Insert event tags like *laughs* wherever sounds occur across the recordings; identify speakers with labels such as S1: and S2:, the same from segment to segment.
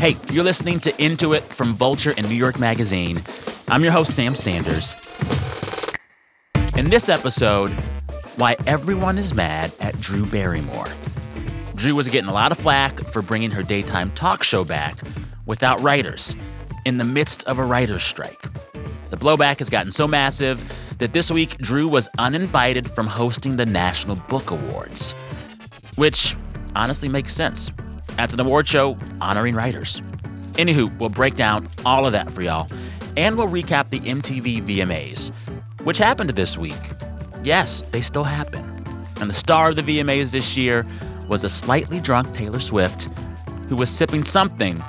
S1: Hey, you're listening to Into It from Vulture and New York Magazine. I'm your host, Sam Sanders. In this episode, why everyone is mad at Drew Barrymore. Drew was getting a lot of flack for bringing her daytime talk show back without writers in the midst of a writer's strike. The blowback has gotten so massive that this week Drew was uninvited from hosting the National Book Awards, which honestly makes sense. That's an award show honoring writers. Anywho, we'll break down all of that for y'all, and we'll recap the MTV VMAs, which happened this week. Yes, they still happen. And the star of the VMAs this year was a slightly drunk Taylor Swift who was sipping something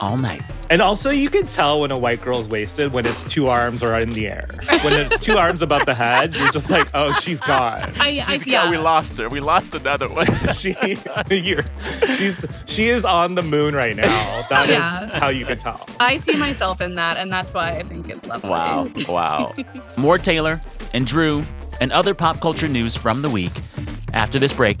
S1: all night.
S2: And also, you can tell when a white girl's wasted when it's two arms are in the air. When it's two arms above the head, you're just like, oh, she's gone.
S3: I, I,
S1: Yeah,
S3: yeah.
S1: we lost her. We lost another one. *laughs*
S2: She, you're, she's, she is on the moon right now. That is
S3: Yeah.
S2: how you can tell.
S3: I see myself in that, and that's why I think it's lovely.
S1: Wow. *laughs* Wow. More Taylor and Drew and other pop culture news from the week after this break.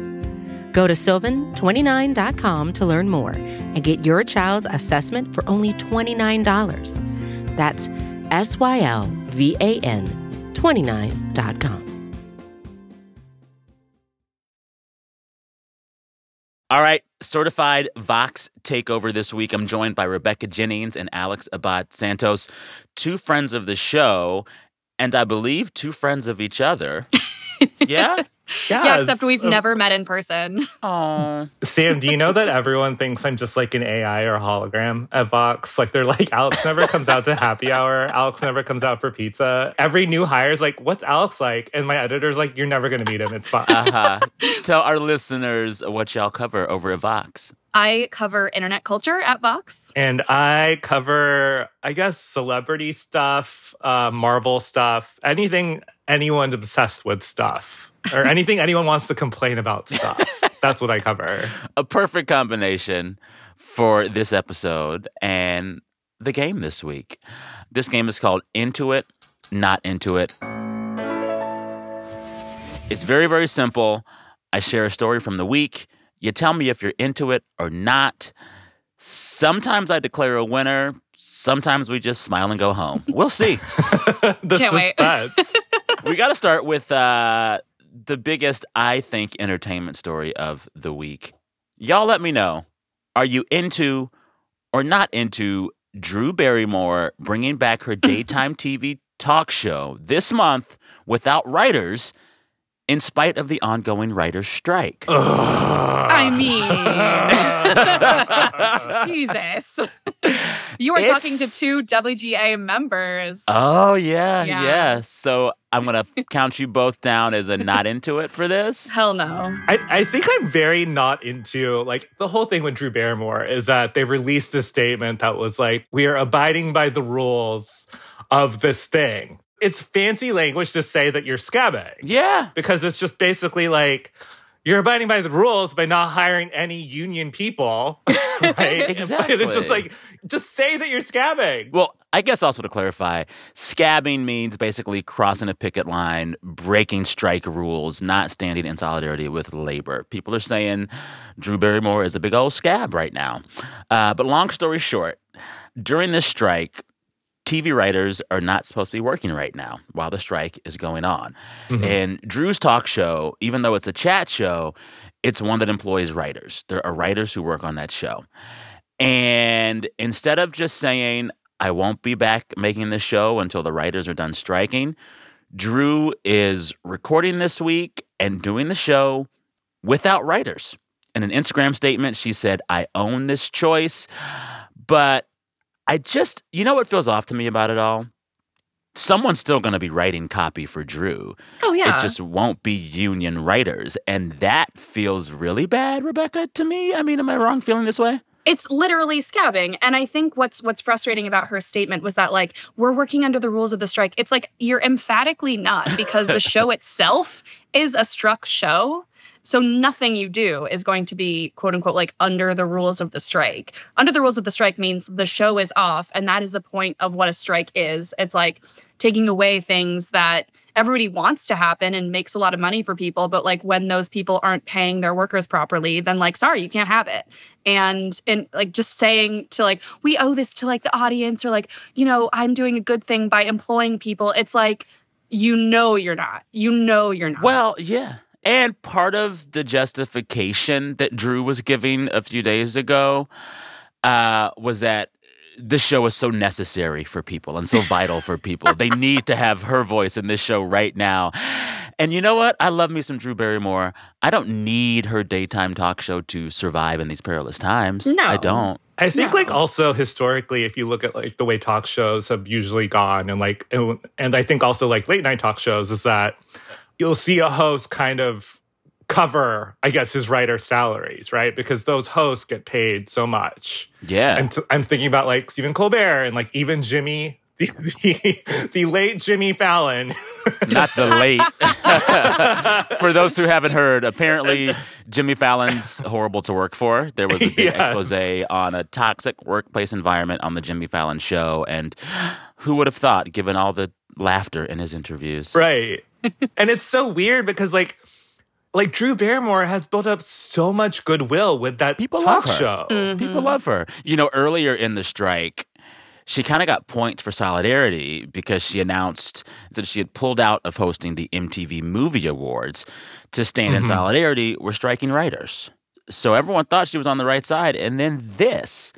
S4: Go to sylvan29.com to learn more and get your child's assessment for only $29. That's S Y L V A N 29.com.
S1: All right, certified Vox takeover this week. I'm joined by Rebecca Jennings and Alex Abad Santos, two friends of the show, and I believe two friends of each other. *laughs* yeah?
S3: Yeah, except we've
S2: Uh,
S3: never met in person.
S1: Oh.
S2: Sam, do you know that everyone thinks I'm just like an AI or a hologram at Vox? Like they're like, Alex never comes out to happy hour. Alex never comes out for pizza. Every new hire is like, what's Alex like? And my editor's like, you're never gonna meet him. It's fine.
S1: Uh-huh. Tell our listeners what y'all cover over at Vox.
S3: I cover internet culture at Vox.
S2: and I cover, I guess, celebrity stuff, uh, Marvel stuff, anything anyone's obsessed with stuff, or *laughs* anything anyone wants to complain about stuff. That's what I cover.
S1: A perfect combination for this episode and the game this week. This game is called Into It, Not Into It. It's very, very simple. I share a story from the week. You tell me if you're into it or not. Sometimes I declare a winner. Sometimes we just smile and go home. We'll see. *laughs*
S2: the
S3: Can't wait.
S2: suspense. *laughs*
S1: we got to start with uh, the biggest, I think, entertainment story of the week. Y'all let me know. Are you into or not into Drew Barrymore bringing back her *laughs* daytime TV talk show this month without writers in spite of the ongoing writer's strike?
S3: I mean, *laughs* Jesus. You are talking to two WGA members.
S1: Oh, yeah,
S3: Yeah.
S1: yeah. So I'm going to count you both down as a not into it for this.
S3: Hell no.
S2: I, I think I'm very not into like the whole thing with Drew Barrymore is that they released a statement that was like, we are abiding by the rules of this thing. It's fancy language to say that you're scabbing.
S1: Yeah.
S2: because it's just basically like you're abiding by the rules by not hiring any union people, *laughs* right?
S1: Exactly.
S2: And it's just like, just say that you're scabbing.
S1: Well, I guess also to clarify, scabbing means basically crossing a picket line, breaking strike rules, not standing in solidarity with labor. People are saying Drew Barrymore is a big old scab right now. Uh, but long story short, during this strike, TV writers are not supposed to be working right now while the strike is going on. Mm-hmm. And Drew's talk show, even though it's a chat show, it's one that employs writers. There are writers who work on that show. And instead of just saying, I won't be back making the show until the writers are done striking, Drew is recording this week and doing the show without writers. In an Instagram statement, she said, I own this choice. But I just, you know what feels off to me about it all? someone's still going to be writing copy for Drew.
S3: Oh yeah.
S1: It just won't be union writers. And that feels really bad, Rebecca, to me. I mean, am I wrong feeling this way?
S3: it's literally scabbing and i think what's what's frustrating about her statement was that like we're working under the rules of the strike it's like you're emphatically not because the *laughs* show itself is a struck show so nothing you do is going to be quote unquote like under the rules of the strike. Under the rules of the strike means the show is off and that is the point of what a strike is. It's like taking away things that everybody wants to happen and makes a lot of money for people but like when those people aren't paying their workers properly then like sorry you can't have it. And and like just saying to like we owe this to like the audience or like you know i'm doing a good thing by employing people it's like you know you're not. You know you're not.
S1: Well, yeah. And part of the justification that Drew was giving a few days ago uh, was that this show is so necessary for people and so vital for people. they *laughs* need to have her voice in this show right now. And you know what? I love me some Drew Barrymore. I don't need her daytime talk show to survive in these perilous times.
S3: No.
S1: I don't.
S2: I think
S3: No.
S2: like also historically, if you look at like the way talk shows have usually gone and like and, and I think also like late night talk shows is that you'll see a host kind of cover, I guess, his writer salaries, right? Because those hosts get paid so much.
S1: Yeah.
S2: And t- I'm thinking about like Stephen Colbert and like even Jimmy, the, *laughs* the, the late Jimmy Fallon. *laughs*
S1: Not the late. *laughs* for those who haven't heard, apparently Jimmy Fallon's horrible to work for. There was a big
S2: Yes.
S1: expose on a toxic workplace environment on the Jimmy Fallon show. And who would have thought, given all the laughter in his interviews?
S2: Right. And it's so weird because like like Drew Barrymore has built up so much goodwill with that
S1: People
S2: talk
S1: love her.
S2: show.
S3: Mm.
S1: People love her. You know, earlier in the strike, she kind of got points for solidarity because she announced that she had pulled out of hosting the MTV Movie Awards to stand in
S2: Mhm.
S1: solidarity with striking writers. So everyone thought she was on the right side. And then this.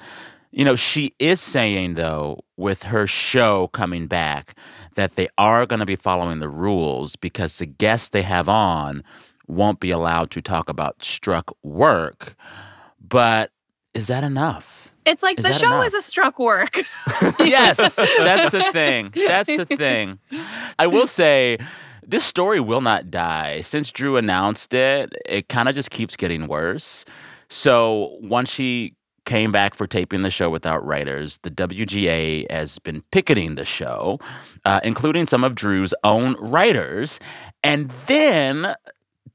S1: You know, she is saying, though, with her show coming back, that they are going to be following the rules because the guests they have on won't be allowed to talk about struck work. But is that enough?
S3: it's like
S1: Is
S3: the show
S1: enough?
S3: is a struck work *laughs* *laughs*
S1: yes, that's the thing. That's the thing. I will say this story will not die. Since Drew announced it, it kind of just keeps getting worse. So once she came back for taping the show without writers, the WGA has been picketing the show, uh, including some of Drew's own writers. And then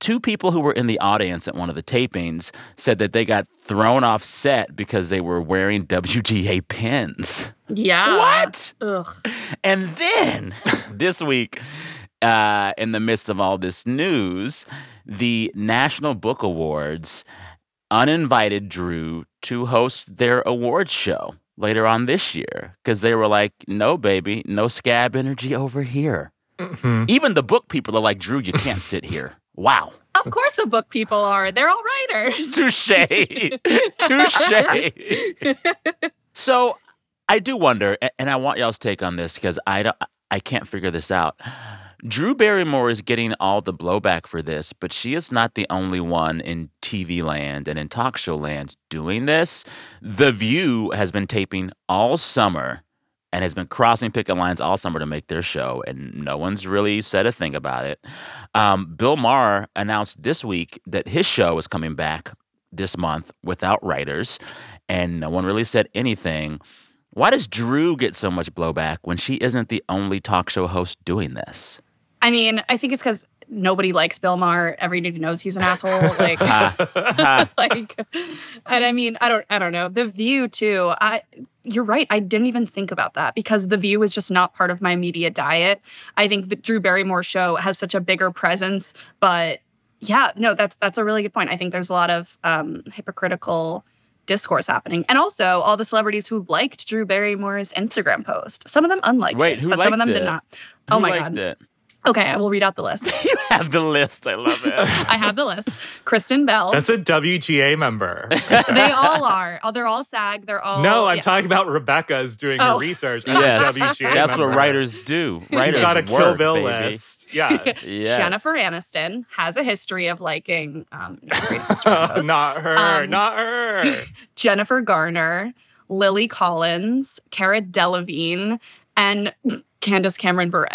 S1: two people who were in the audience at one of the tapings said that they got thrown off set because they were wearing WGA pins.
S3: yeah
S1: What?
S3: Ugh.
S1: And then *laughs* this week, uh, in the midst of all this news, the National Book Awards uninvited Drew to host their awards show later on this year because they were like, no, baby, no scab energy over here.
S2: Mhm.
S1: Even the book people are like, Drew, you can't sit here. Wow.
S3: of course the book people are they're all writers
S1: Touche. *laughs* Touche. *laughs* so I do wonder, and I want y'all's take on this because I don't, I can't figure this out. Drew Barrymore is getting all the blowback for this, but she is not the only one in TV land and in talk show land doing this. The View has been taping all summer and has been crossing picket lines all summer to make their show, and no one's really said a thing about it. Um, Bill Maher announced this week that his show is coming back this month without writers, and no one really said anything. Why does Drew get so much blowback when she isn't the only talk show host doing this?
S3: I mean i think it's because nobody likes bill maher. Everybody knows he's an asshole *laughs* like *laughs* like and i mean i don't i don't know. The view too i you're right i didn't even think about that because the view is just not part of my media diet. I think the drew barrymore show has such a bigger presence but yeah no that's that's a really good point. I think there's a lot of um hypocritical discourse happening. And also all the celebrities who liked drew barrymore's instagram post some of them unliked
S1: Wait,
S3: it but some of them
S1: it?
S3: did not oh
S1: Who
S3: my
S1: liked
S3: god.
S1: it?
S3: Okay i will read out the list *laughs*
S1: You have the list. I love it.
S3: i have the list kristen bell
S2: That's a WGA member. *laughs*
S3: they all are. Oh, they're all SAG. They're all.
S2: no, I'm
S3: yeah.
S2: talking about Rebecca's doing
S3: Oh.
S2: her research as *laughs*
S1: yes,
S2: a WGA
S1: that's
S2: member.
S1: what writers do. Writers
S2: She's got a
S1: work,
S2: Kill Bill
S1: baby.
S2: list. Yeah.
S1: Yes.
S3: Jennifer Aniston has a history of liking um, not great Instagram posts.
S2: not her.
S3: Um,
S2: not her.
S3: Jennifer Garner, Lily Collins, Cara Delevingne, and Candace Cameron Bure,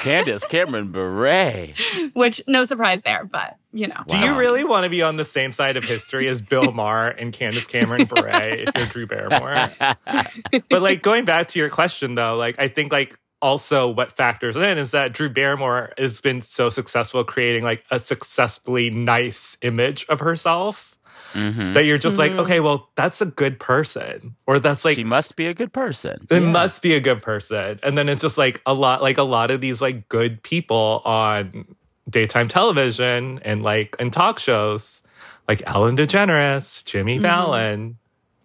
S1: Candace Cameron Bure. *laughs*
S3: which no surprise there, but you know.
S2: Do you really want to be on the same side of history as Bill Maher and Candace Cameron Bure if you're Drew Barrymore? *laughs* but like going back to your question though, like I think like also what factors in is that Drew Barrymore has been so successful creating like a successfully nice image of herself
S1: Mhm.
S2: that you're just
S3: Mhm.
S2: like, okay, well, that's a good person. Or that's like
S1: she must be a good person.
S2: it
S1: Yeah.
S2: must be a good person. And then it's just like a lot like a lot of these like good people on daytime television and like in talk shows, like Ellen DeGeneres, Jimmy
S3: Mhm.
S2: Fallon,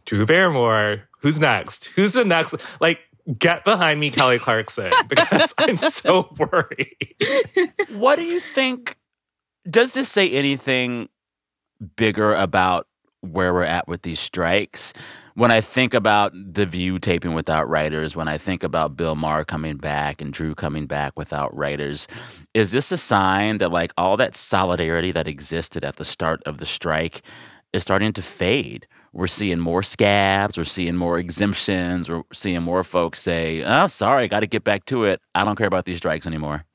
S2: Drew Barrymore. Who's next? Who's the next? Like, get behind me, Kelly Clarkson, *laughs* because I'm so worried. *laughs*
S1: What do you think? Does this say anything bigger about where we're at with these strikes? When I think about The View taping without writers, when I think about Bill Maher coming back and Drew coming back without writers, is this a sign that like all that solidarity that existed at the start of the strike is starting to fade? We're seeing more scabs, we're seeing more exemptions, we're seeing more folks say, "Oh, sorry, got to get back to it. I don't care about these strikes anymore."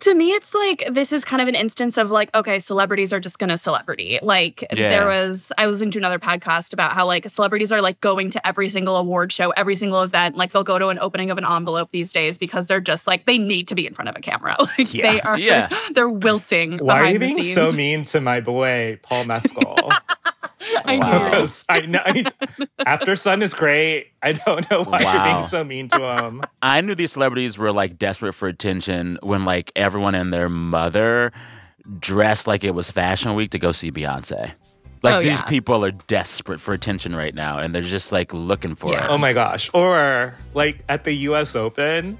S3: To me, it's like this is kind of an instance of like, okay, celebrities are just gonna celebrity. Like
S1: Yeah.
S3: there was, I was listening to another podcast about how like celebrities are like going to every single award show, every single event. Like they'll go to an opening of an envelope these days because they're just like they need to be in front of a camera. *laughs* Like
S1: Yeah,
S3: they are,
S1: yeah. *laughs*
S3: they're wilting.
S2: Why are you
S3: the
S2: being
S3: scenes.
S2: so mean to my boy, Paul Mescal? *laughs* *laughs*
S3: I
S1: Wow.
S3: know.
S2: Because I know Aftersun is great. I don't know why you're being so mean to him.
S1: I knew these celebrities were like desperate for attention when like everyone and their mother dressed like it was Fashion Week to go see Beyonce. Like
S3: Oh,
S1: these
S3: yeah.
S1: people are desperate for attention right now, and they're just like looking for
S3: Yeah.
S1: it.
S2: Oh my gosh. Or like at the US Open.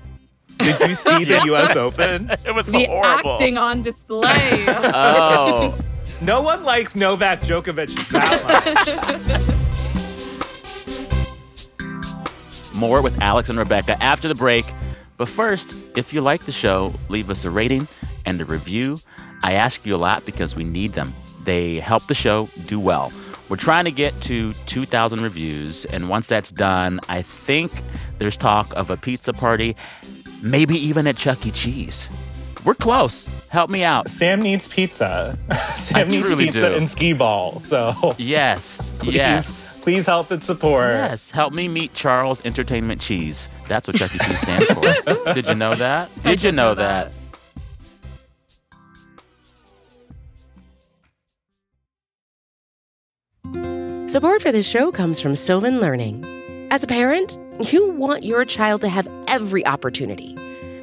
S2: Did you see the *laughs* US Open? *laughs*
S1: It was so
S3: the
S1: horrible.
S3: acting on display.
S1: Oh,
S2: No one likes Novak Djokovic that much.
S1: more with Alex and Rebecca after the break. But first, if you like the show, leave us a rating and a review. I ask you a lot because we need them. They help the show do well. We're trying to get to 2,000 reviews, and once that's done, I think there's talk of a pizza party, maybe even at Chuck E. Cheese. We're close. Help me out.
S2: Sam needs pizza. *laughs* Sam needs
S1: truly
S2: pizza
S1: do.
S2: and skee ball. So
S1: Yes, *laughs*
S2: please,
S1: yes.
S2: please help and support.
S1: Yes, help me meet Charles Entertainment Cheese. That's what Chuck E. Cheese stands for. *laughs* Did you know that? Did you know
S3: know
S1: that?
S3: that.
S4: Support for this show comes from Sylvan Learning. As a parent, you want your child to have every opportunity,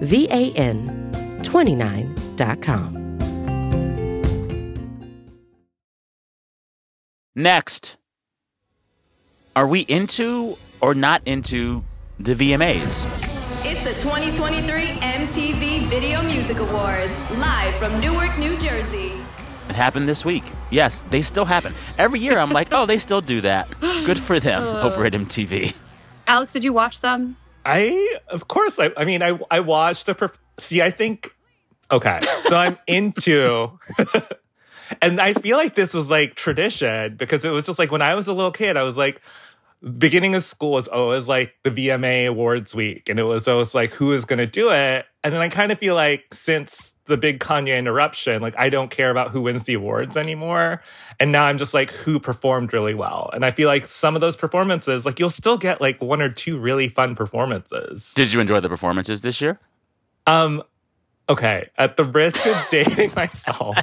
S4: V A N 29.com.
S1: Next, are we into or not into the VMAs?
S5: It's the 2023 MTV Video Music Awards, live from Newark, New Jersey.
S1: It happened this week. Yes, they still happen. Every year I'm like, *laughs* oh, they still do that. Good for them uh. over at MTV.
S3: Alex, did you watch them?
S2: I, of course, I, I mean, I, I watched a. Perf- See, I think. Okay, so I'm *laughs* into. *laughs* and I feel like this was like tradition because it was just like when I was a little kid, I was like, beginning of school was always like the VMA Awards week, and it was always like who is going to do it. And then I kind of feel like since the big Kanye interruption, like I don't care about who wins the awards anymore. And now I'm just like who performed really well. And I feel like some of those performances, like you'll still get like one or two really fun performances.
S1: Did you enjoy the performances this year?
S2: Um, okay. At the risk of *laughs* dating myself,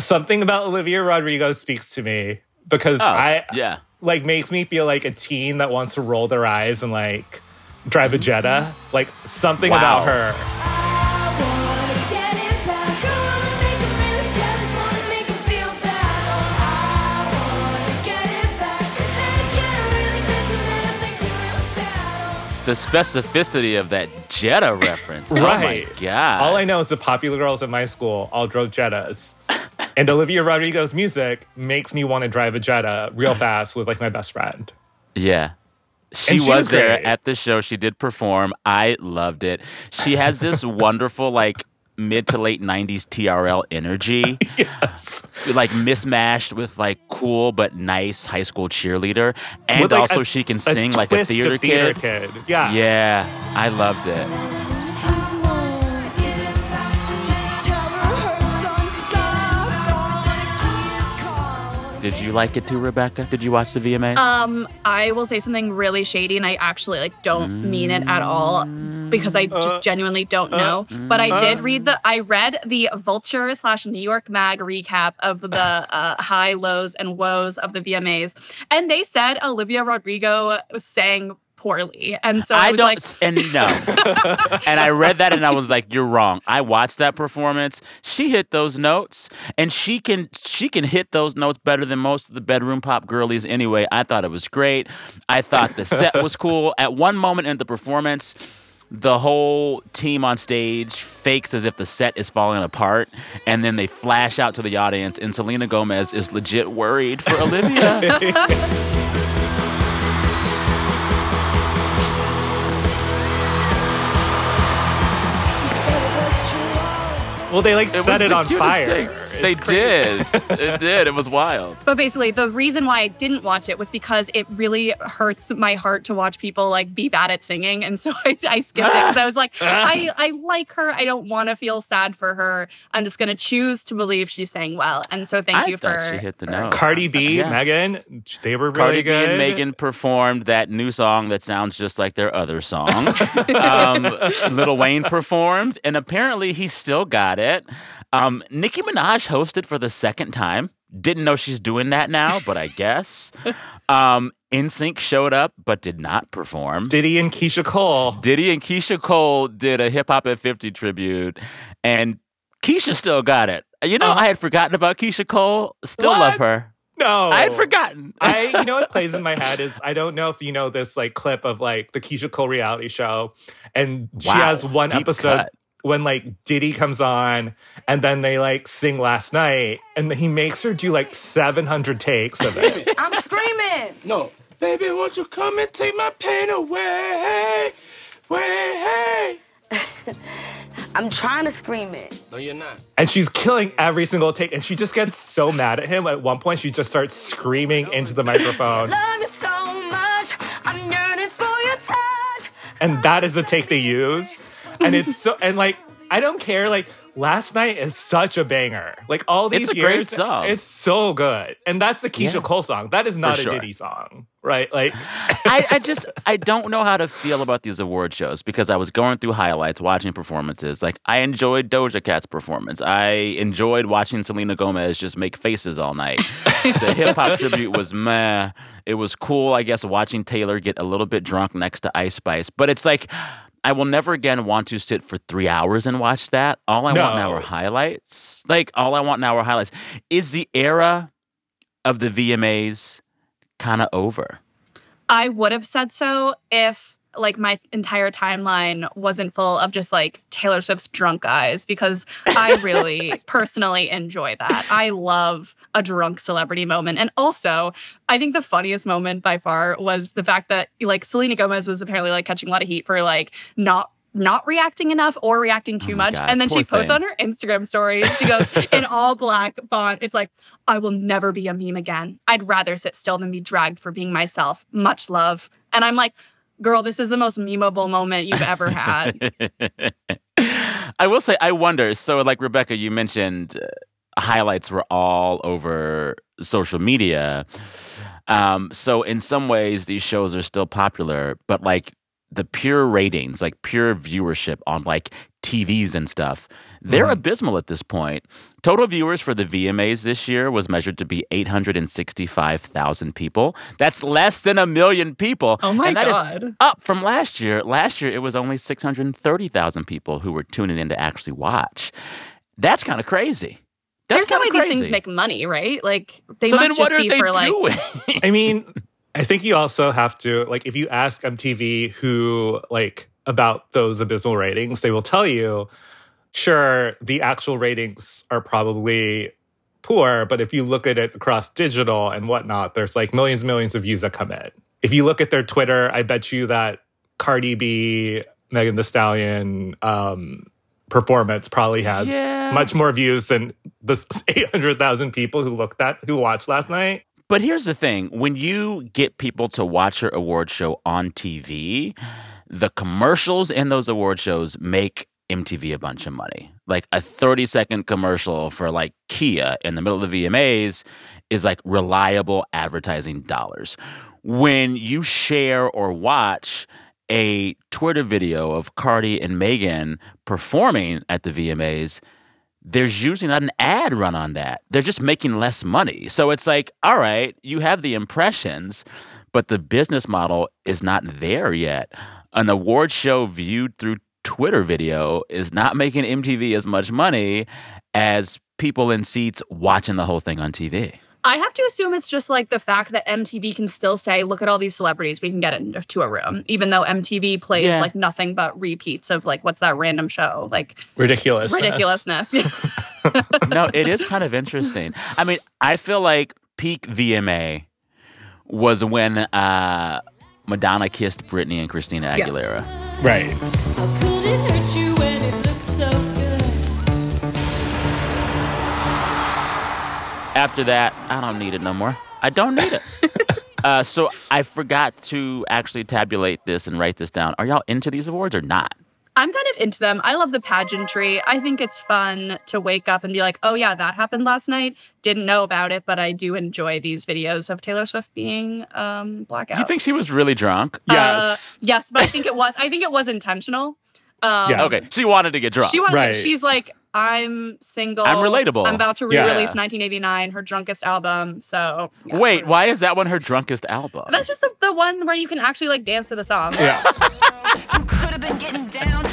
S2: something about Olivia Rodrigo speaks to me because
S1: Oh,
S2: I
S1: yeah.
S2: like makes me feel like a teen that wants to roll their eyes and like drive a Jetta. Like something
S1: Wow.
S2: about her.
S5: I wanna get it back. I wanna make 'em really jealous, wanna make 'em feel bad. Oh, I wanna get it back. They say again, I really miss 'em and it makes me real sad.
S1: The specificity of that Jetta reference. Oh
S2: Right.
S1: my God.
S2: All I know is the popular girls at my school all drove Jettas. *laughs* And Olivia Rodrigo's music makes me want to drive a Jetta real fast with like my best friend.
S1: Yeah. She,
S2: And
S1: was,
S2: was
S1: there at the show. She did perform. I loved it. She has this *laughs* wonderful, like, mid to late 90s TRL energy, *laughs*
S2: Yes.
S1: like mismatched with like cool but nice high school cheerleader. And
S2: With, like,
S1: also,
S2: a-
S1: she can
S2: a
S1: sing like a theater,
S2: theater
S1: kid.
S2: kid. Yeah.
S1: Yeah, I loved it. Did you like it too, Rebecca? Did you watch the VMAs?
S3: Um, I will say something really shady, and I actually like don't mean it at all because I just
S2: Uh,
S3: genuinely don't
S2: uh,
S3: know. But I did
S2: uh.
S3: read the I read the Vulture slash New York Mag recap of the *laughs* uh, high lows and woes of the VMAs, and they said Olivia Rodrigo sang poorly, and so I,
S1: I don't,
S3: like,
S1: and no. *laughs* and I read that and I was like, "You're wrong." I watched that performance. She hit those notes, and she can she can hit those notes better than most of the bedroom pop girlies. Anyway, I thought it was great. I thought the set was *laughs* cool. At one moment in the performance. The whole team on stage fakes as if the set is falling apart, and then they flash out to the audience, and Selena Gomez is legit worried for *laughs* Olivia.
S2: Well, they like
S1: It
S2: set it on fire.
S1: thing.
S2: It's
S1: They
S2: crazy.
S1: did. It *laughs* did. It was wild.
S3: But basically, the reason why I didn't watch it was because it really hurts my heart to watch people like be bad at singing, and so *laughs* I, I skipped it because I was like, *laughs* I, I like her. I don't want to feel sad for her. I'm just gonna choose to believe she sang well, and so thank
S1: I
S3: you
S1: thought
S3: for
S1: she hit the
S3: for-
S1: note.
S2: Cardi B,
S1: Yeah.
S2: Megan, they were really good.
S1: Cardi B and Megan performed that new song that sounds just like their other song. um, Lil Wayne performed, and apparently he still got it. Um, Nicki Minaj hosted for the second time. Didn't know she's doing that now, but I guess. *laughs* Um, NSYNC showed up, but did not perform.
S2: Diddy and Keyshia Cole.
S1: Diddy and Keyshia Cole did a Hip Hop at 50 tribute, and Keyshia still got it. You know,
S2: Uh-huh.
S1: I had forgotten about Keyshia Cole. Still love her.
S2: No,
S1: I had forgotten.
S2: I, you know what *laughs* plays in my head is I don't know if you know this like clip of like the Keyshia Cole reality show, and she has one
S1: deep
S2: episode
S1: cut.
S2: When like Diddy comes on, and then they like sing last night, and he makes her do like seven hundred takes of it. *laughs*
S6: I'm screaming.
S7: No. Baby, won't you come and take my pain away? Way, *laughs*
S6: I'm trying to scream it.
S7: No, you're not.
S2: and she's killing every single take, and she just gets so mad at him. At one point, she just starts screaming into the microphone,
S6: Love you so much. I'm yearning for your touch.
S2: and that is the take they use. And it's so and like I don't care. Like last night is such a banger. Like all these
S1: It's a
S2: years,
S1: great song.
S2: It's so good, and that's the Keyshia
S1: Yeah.
S2: Cole song. That is not a
S1: sure.
S2: Diddy song, right? Like *laughs*
S1: I, I just I don't know how to feel about these award shows because I was going through highlights, watching performances. Like I enjoyed Doja Cat's performance. I enjoyed watching Selena Gomez just make faces all night. *laughs* the hip hop tribute was meh. It was cool, I guess, watching Taylor get a little bit drunk next to Ice Spice. But it's like I will never again want to sit for three hours and watch that. All I want now are highlights. Like all I want now are highlights. Is the era of the VMAs kind of over?
S3: I would have said so if like my entire timeline wasn't full of just like Taylor Swift's drunk eyes because I really *laughs* personally enjoy that. I love a drunk celebrity moment. And also, I think the funniest moment by far was the fact that like Selena Gomez was apparently like catching a lot of heat for like not not reacting enough or reacting too
S1: Oh
S3: much.
S1: God,
S3: and then she posts
S1: thing.
S3: on her Instagram story. She goes *laughs* in all black font. It's like, I will never be a meme again. I'd rather sit still than be dragged for being myself. Much love. And I'm like, girl, this is the most memeable moment you've ever had. *laughs*
S1: I will say, I wonder. So, like Rebecca, you mentioned uh, highlights were all over social media. Um, so, in some ways, these shows are still popular, but like the pure ratings, like pure viewership on like TVs and stuff, they're abysmal at this point. Total viewers for the VMAs this year was measured to be 865,000 people. That's less than a million people.
S3: Oh my
S1: and that is
S3: God.
S1: up from last year. Last year, it was only 630,000 people who were tuning in to actually watch. That's kind of crazy. That's
S3: There's no way
S1: of
S3: these things make money, right? Like they
S1: so
S3: must
S1: then what
S3: just
S1: are
S3: be
S1: they
S3: for like
S1: doing? *laughs*
S2: I mean, I think you also have to like if you ask MTV who like about those abysmal ratings, they will tell you, sure, the actual ratings are probably poor, but if you look at it across digital and whatnot, there's like millions and millions of views that come in. If you look at their Twitter, I bet you that Cardi B, Megan Thee Stallion, um, performance probably has
S1: Yeah.
S2: much more views than the *laughs* 800,000 people who looked at who watched last night.
S1: But here's the thing when you get people to watch your award show on TV, the commercials in those award shows make MTV a bunch of money. Like a 30 second commercial for like Kia in the middle of the VMAs is like reliable advertising dollars. When you share or watch a Twitter video of Cardi and Megan performing at the VMAs, there's usually not an ad run on that. They're just making less money. So it's like, all right, you have the impressions, but the business model is not there yet. An award show viewed through Twitter video is not making MTV as much money as people in seats watching the whole thing on TV.
S3: I have to assume it's just like the fact that MTV can still say, look at all these celebrities we can get into a room, even though MTV plays
S1: Yeah.
S3: like nothing but repeats of like, what's that random show? Like
S2: Ridiculous.
S3: ridiculousness. *laughs*
S1: no, it is kind of interesting. I mean, I feel like peak VMA was when uh, Madonna kissed Britney and Christina
S3: Yes.
S1: Aguilera.
S2: Right.
S1: After that, I don't need it no more. I don't need it. *laughs* uh, so I forgot to actually tabulate this and write this down. Are y'all into these awards or not?
S3: I'm kind of into them. I love the pageantry. I think it's fun to wake up and be like, oh, yeah, that happened last night. Didn't know about it, but I do enjoy these videos of Taylor Swift being um, blackout.
S1: You think she was really drunk?
S3: Uh,
S2: Yes.
S3: yes, but I think it was. I think it was intentional. Um,
S2: Yeah.
S1: Okay, she wanted to get drunk.
S3: She was.
S2: Right.
S3: She's like, I'm single.
S1: I'm relatable.
S3: I'm about to re-release 1989, her drunkest album. So yeah.
S1: Wait, why is that one her drunkest album?
S3: That's just the, the one where you can actually like dance to the song.
S2: yeah. *laughs*
S6: You could have been getting down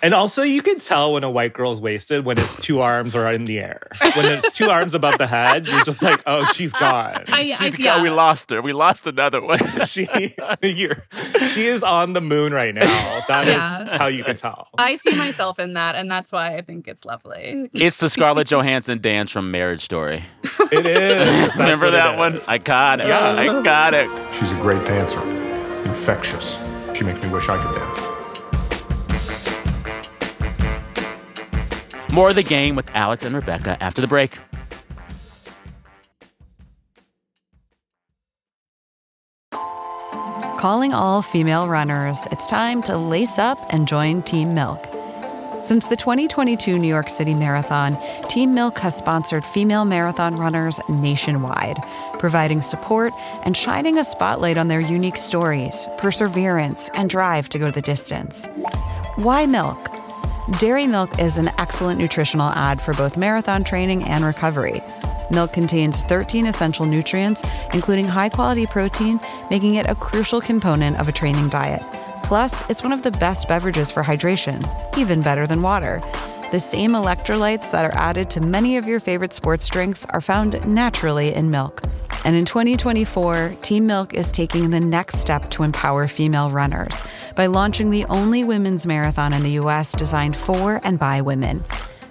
S2: And also, you can tell when a white girl's wasted when it's two arms are in the air. When it's two arms above the head, you're just like, oh, she's gone.
S3: I, I,
S1: She's
S3: yeah.
S1: go- we lost her. We lost another one. *laughs* *laughs*
S2: she, you're, she is on the moon right now. That is
S3: Yeah.
S2: how you can tell.
S3: I see myself in that, and that's why I think it's lovely.
S1: it's the Scarlett Johansson dance from Marriage Story.
S2: It is. *laughs*
S1: Remember that one?
S2: is.
S1: I got it.
S2: Yeah.
S1: I got it.
S8: She's a great dancer. Infectious. She makes me wish I could dance.
S1: More of the game with Alex and Rebecca after the break.
S9: Calling all female runners, it's time to lace up and join Team Milk. Since the 2022 New York City Marathon, Team Milk has sponsored female marathon runners nationwide, providing support and shining a spotlight on their unique stories, perseverance, and drive to go the distance. Why milk? Dairy milk is an excellent nutritional ad for both marathon training and recovery. Milk contains 13 essential nutrients, including high quality protein, making it a crucial component of a training diet. Plus, it's one of the best beverages for hydration, even better than water. The same electrolytes that are added to many of your favorite sports drinks are found naturally in milk. And in 2024, Team Milk is taking the next step to empower female runners by launching the only women's marathon in the US designed for and by women.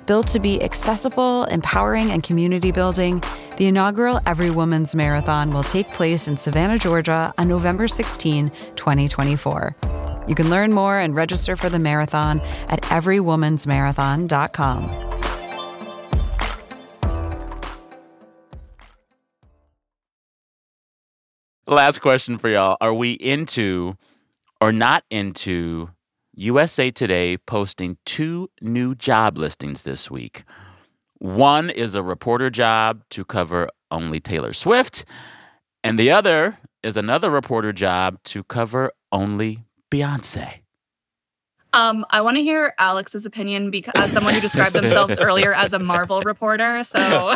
S9: Built to be accessible, empowering, and community building, the inaugural Every Woman's Marathon will take place in Savannah, Georgia on November 16, 2024. You can learn more and register for the marathon at everywomansmarathon.com.
S1: Last question for y'all. Are we into or not into USA Today posting two new job listings this week? One is a reporter job to cover only Taylor Swift, and the other is another reporter job to cover only Beyonce.
S3: Um, I want to hear Alex's opinion because as someone who described themselves *laughs* earlier as a Marvel reporter. So *laughs*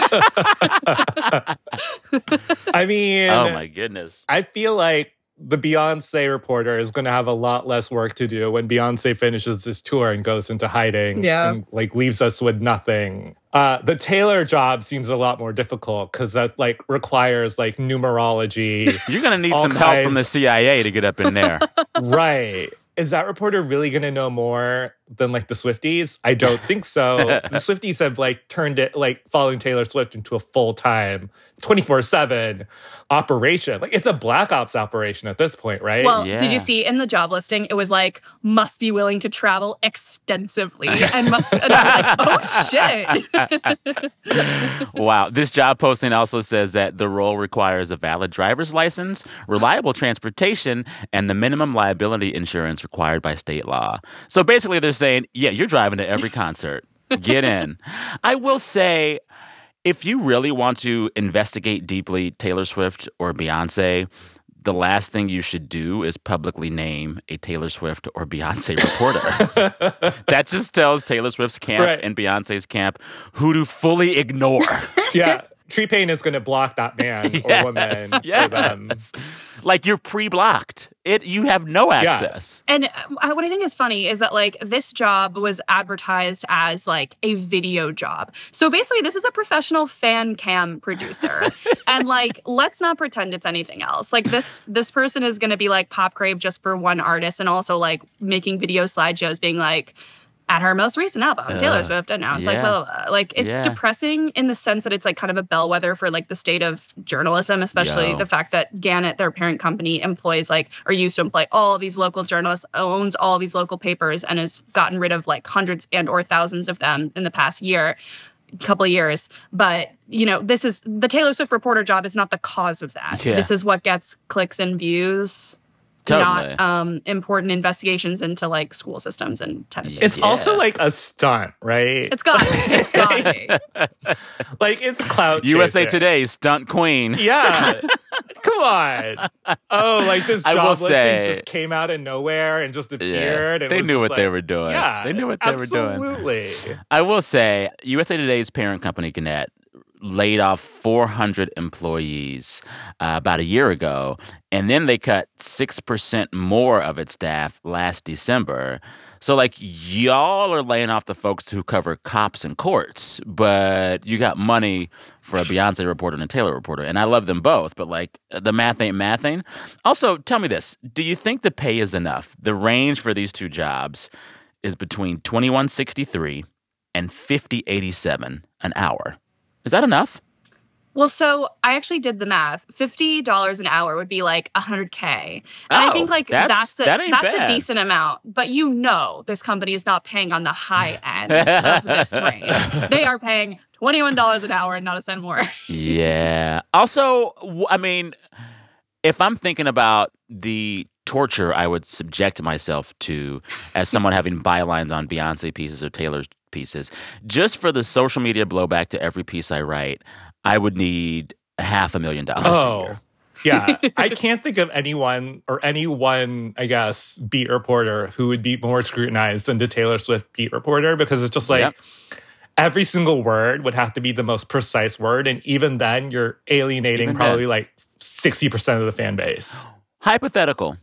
S2: I mean,
S1: Oh my goodness.
S2: I feel like the Beyonce reporter is going to have a lot less work to do when Beyonce finishes this tour and goes into hiding
S3: Yeah.
S2: and like leaves us with nothing. Uh, the Taylor job seems a lot more difficult because that like requires like numerology. *laughs*
S1: You're going to need
S2: All
S1: some help from the CIA to get up in there.
S2: right. Is that reporter really going to know more than like the Swifties? I don't think so. the *laughs* Swifties have like turned it like following Taylor Swift into a full time 24 7 operation. Like it's a black ops operation at this point, right?
S3: Well,
S1: Yeah.
S3: did you see in the job listing? It was like must be willing to travel extensively *laughs* and must. And I was like, oh shit.
S1: wow. This job posting also says that the role requires a valid driver's license, reliable transportation, and the minimum liability insurance required by state law. So basically, they're saying, yeah, you're driving to every *laughs* concert. Get in. I will say, if you really want to investigate deeply Taylor Swift or Beyonce, the last thing you should do is publicly name a Taylor Swift or Beyonce reporter. *laughs* that just tells Taylor Swift's camp
S2: Right.
S1: and Beyonce's camp who to fully ignore. *laughs*
S2: yeah. Tree Paine is going to block that man or woman for them.
S1: yes. Like you're pre-blocked. It you have no access. Yeah.
S3: And uh, what I think is funny is that like this job was advertised as like a video job. So basically, this is a professional fan cam producer, *laughs* and like let's not pretend it's anything else. Like this this person is going to be like pop crave just for one artist, and also like making video slideshows, being like. At her most recent album, Taylor
S1: Uh,
S3: Swift announced, like,
S1: yeah.
S3: blah, blah. like it's
S1: Yeah.
S3: depressing in the sense that it's like kind of a bellwether for like the state of journalism, especially
S1: Yo.
S3: the fact that Gannett, their parent company, employs like or used to employ all these local journalists, owns all these local papers, and has gotten rid of like hundreds and or thousands of them in the past year, couple of years. But you know, this is the Taylor Swift reporter job is not the cause of that.
S1: Yeah.
S3: This is what gets clicks and views.
S1: Totally.
S3: Not um, important investigations into like school systems in Tennessee.
S2: It's
S1: Yeah.
S2: also like a stunt, right?
S3: it's got it's got me. *laughs*
S2: like it's clout. *laughs*
S1: USA
S2: chasing.
S1: Today stunt queen.
S2: Yeah. Come on. Oh, like this *laughs*
S1: I
S2: job
S1: will
S2: listing
S1: say-
S2: just came out of nowhere and just
S1: Yeah.
S2: appeared. and
S1: They knew
S2: just
S1: what they were doing.
S2: Yeah,
S1: They knew what they were doing.
S2: Absolutely.
S1: I will say, USA Today's parent company, Gannett, laid off 400 employees uh, about a year ago, and then they cut 6% more of its staff last December. So, like, y'all are laying off the folks who cover cops and courts, but you got money for a Beyonce reporter and a Taylor reporter. And I love them both, but like, the math ain't mathing. Also, tell me this do you think the pay is enough? The range for these two jobs is between 2163 and 5087 an hour. Is that enough?
S3: Well, so I actually did the math. Fifty dollars an hour would be like hundred k, and I
S1: Oh,
S3: think like
S1: that's-
S3: that's a,
S1: that
S3: that's a decent amount. But you know, this company is not paying on the high *laughs* end of this range. They are paying twenty one dollars an hour and not a cent more. *laughs*
S1: Yeah. Also, I mean, if I'm thinking about the torture I would subject myself to as someone having bylines on Beyonce pieces or Taylor pieces, just for the social media blowback to every piece I write, I would need half a million dollars a
S2: Oh.
S1: year.
S2: Yeah. *laughs* I can't think of anyone or any one, I guess, beat reporter who would be more scrutinized than the Taylor Swift beat reporter because it's just like
S1: Yep.
S2: every single word would have to be the most precise word. And even then, you're alienating
S1: Even
S2: probably
S1: then.
S2: like 60% of the fan base.
S1: Hypothetical.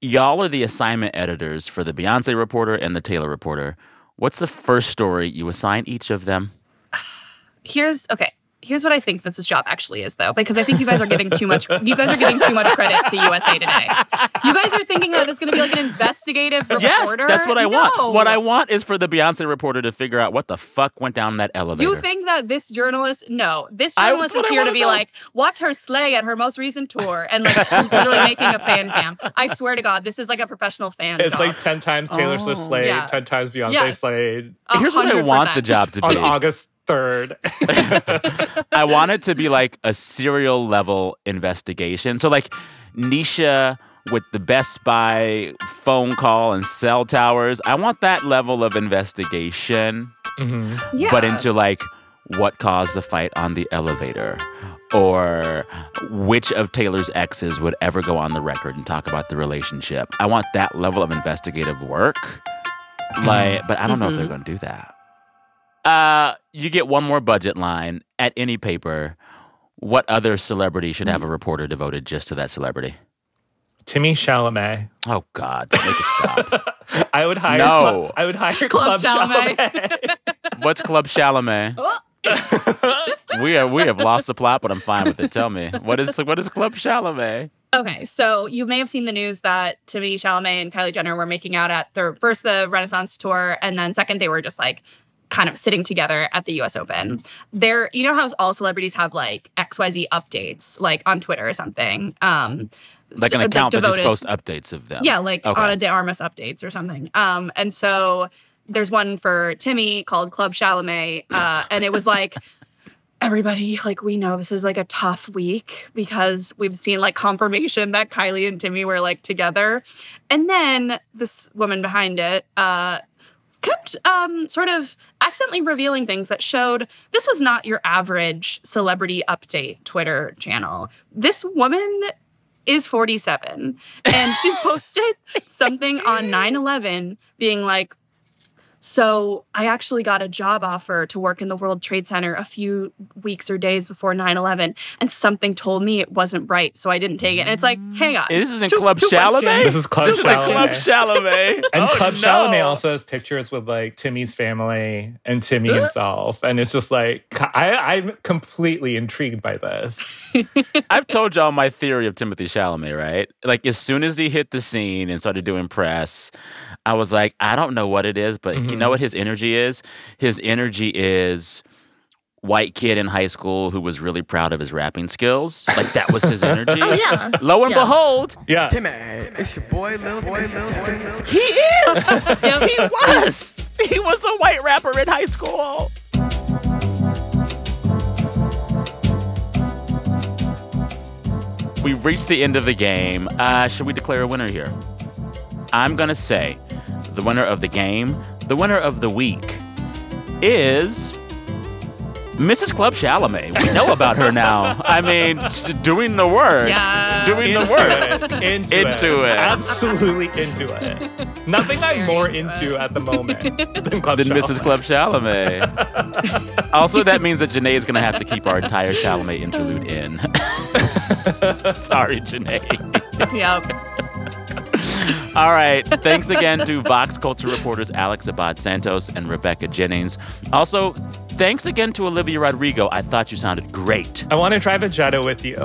S1: Y'all are the assignment editors for the Beyonce reporter and the Taylor reporter. What's the first story you assign each of them?
S3: Here's okay. Here's what I think that this job actually is, though, because I think you guys are giving too much. You guys are giving too much credit to USA Today. You guys are thinking that it's going to be like an investigative reporter.
S1: Yes, that's what I
S3: No.
S1: want. What I want is for the Beyonce reporter to figure out what the fuck went down that elevator.
S3: You think that this journalist? No, this journalist
S1: that's
S3: is here to be
S1: know.
S3: like, watch her slay at her most recent tour, and like literally making a fan cam. I swear to God, this is like a professional fan.
S2: It's
S3: job.
S2: like 10 times Taylor Swift
S1: Oh.
S2: slayed,
S3: Yeah.
S2: 10 times Beyonce
S3: Yes.
S2: slayed
S3: A
S1: Here's what I want the job to be
S2: on
S1: be.
S2: August 3rd. *laughs*
S1: I want it to be like a serial level investigation. So like Nisha with the Best Buy phone call and cell towers. I want that level of investigation,
S2: Mhm.
S3: Yeah.
S1: but into like what caused the fight on the elevator. or which of Taylor's exes would ever go on the record and talk about the relationship. I want that level of investigative work. Like, but I don't know if they're going to do that. Uh, you get one more budget line at any paper. What other celebrity should have a reporter devoted just to that celebrity?
S2: Timmy Chalamet.
S1: Oh God, make it stop. *laughs*
S2: I would hire.
S1: No.
S2: Club, I would hire Club,
S3: Club Chalamet.
S2: Chalamet. *laughs*
S1: What's Club Chalamet? *laughs* we are, we have lost the plot, but I'm fine with it. Tell me what is what is Club Chalamet?
S3: Okay, so you may have seen the news that Timmy Chalamet and Kylie Jenner were making out at their first the Renaissance tour, and then second they were just like kind of sitting together at the U.S. Open. There, you know how all celebrities have like X Y Z updates, like on Twitter or something. Um,
S1: Like an
S3: so-
S1: account that just
S3: devoted-
S1: posts updates of them.
S3: Yeah, like
S1: Okay.
S3: Ana De Armas updates or something. Um, and so there's one for Timmy called Club Chalamet, uh, and it was like. *laughs* Everybody, like, we know this is like a tough week because we've seen like confirmation that Kylie and Timmy were like together. And then this woman behind it, uh, kept um, sort of accidentally revealing things that showed this was not your average celebrity update Twitter channel. This woman is 47 and she *laughs* posted something on 9/11 being like so I actually got a job offer to work in the World Trade Center a few weeks or days before 9/11 and something told me it wasn't right so I didn't take it. And it's like, mm. hang on.
S1: This is in
S3: Two-
S1: Club
S3: two
S1: Chalamet.
S3: questions.
S2: This is Club
S1: This is Club
S2: Chalamet.
S1: Chalamet. *laughs*
S2: And
S1: Oh,
S2: Club
S1: no.
S2: Chalamet also has pictures with like Timmy's family and Timmy himself, and it's just like I, I'm completely intrigued by this. *laughs*
S1: I've told y'all my theory of Timothy Chalamet, right? Like as soon as he hit the scene and started doing press, I was like, I don't know what it is, but mm-hmm. You know what his energy is? His energy is white kid in high school who was really proud of his rapping skills. Like that was his energy. *laughs*
S3: Oh yeah.
S1: Lo and
S3: Yes.
S1: behold,
S2: Yeah,
S7: Timmy, it's your boy Lil Timmy.
S1: he is. *laughs*
S3: Yep.
S1: he was. He was a white rapper in high school. We've reached the end of the game. Uh, should we declare a winner here? I'm going to say the winner of the game, the winner of the week is Mrs. Club Chalamet. We know about her now. I mean, doing the work.
S3: Yeah.
S1: Doing the
S2: into
S1: work.
S2: it, into,
S1: Into it.
S2: absolutely into it. Nothing I'm more
S3: into
S2: into at the moment than Club
S1: than Mrs. Club Chalamet. also, that means that Janae is going to have to keep our entire Chalamet interlude in. *laughs* Sorry, Janae.
S3: Yep.
S1: All right. Thanks again to Vox Culture reporters Alex Abad Santos and Rebecca Jennings. Also, thanks again to Olivia Rodrigo. I thought you sounded great.
S2: I want to drive a Jetta with you.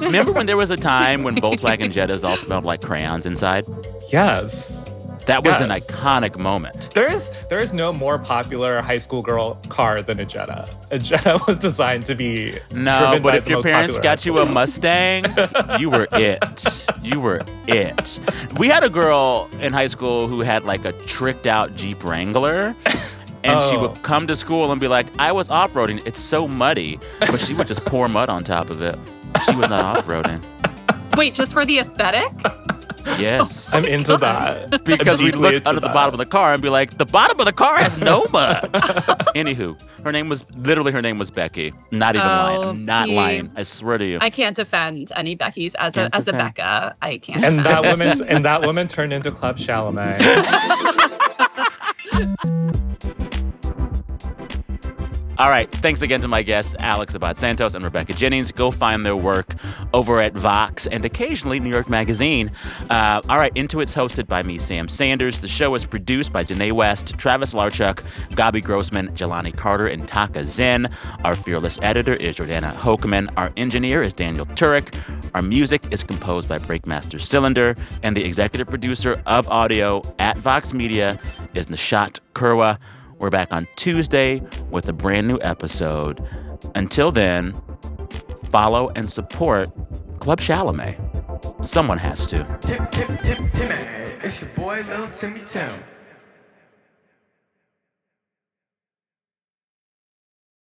S1: Remember when there was a time when *laughs* Volkswagen Jettas all smelled like crayons inside?
S2: Yes.
S1: That was an iconic moment.
S2: There is there is no more popular high school girl car than a Jetta. A Jetta *laughs* was designed to be
S1: No, but if your parents got you a Mustang, *laughs* you were it. You were it. We had a girl in high school who had like a tricked out Jeep Wrangler. And she
S2: Oh.
S1: would come to school and be like, I was off roading. It's so muddy. But she would just pour mud on top of it. She was not off roading.
S3: Wait, just for the aesthetic?
S1: Yes. *laughs*
S2: Oh I'm into that. *laughs*
S1: because
S2: I'm
S1: we
S2: deeply
S1: look
S2: into
S1: under the bottom of the car and be like, the bottom of the car has no *laughs* mud. Anywho, her name was literally her name was Becky. Not even lying.
S3: Oh,
S1: I'm not
S3: see.
S1: lying. I swear to you.
S3: I can't defend any Becky's as a
S1: Can't
S3: as a. Becca. I can't.
S2: And that woman and that woman turned into Club Chalamet.
S1: All right. Thanks again to my guests, Alex Abad Santos and Rebecca Jennings. Go find their work over at Vox and occasionally New York Magazine. Uh, all right. Into It's hosted by me, Sam Sanders. The show is produced by Janae West, Travis Larchuk, Gabi Grossman, Jelani Carter, and Taka Zen. Our fearless editor is Jordana Hochman. Our engineer is Daniel Turek. Our music is composed by Breakmaster Cylinder. And the executive producer of audio at Vox Media is Nishat Kurwa. We're back on Tuesday with a brand new episode. Until then, follow and support Club Chalamet. Someone has to.
S7: Timmy. It's your boy Lil Timmy Tim.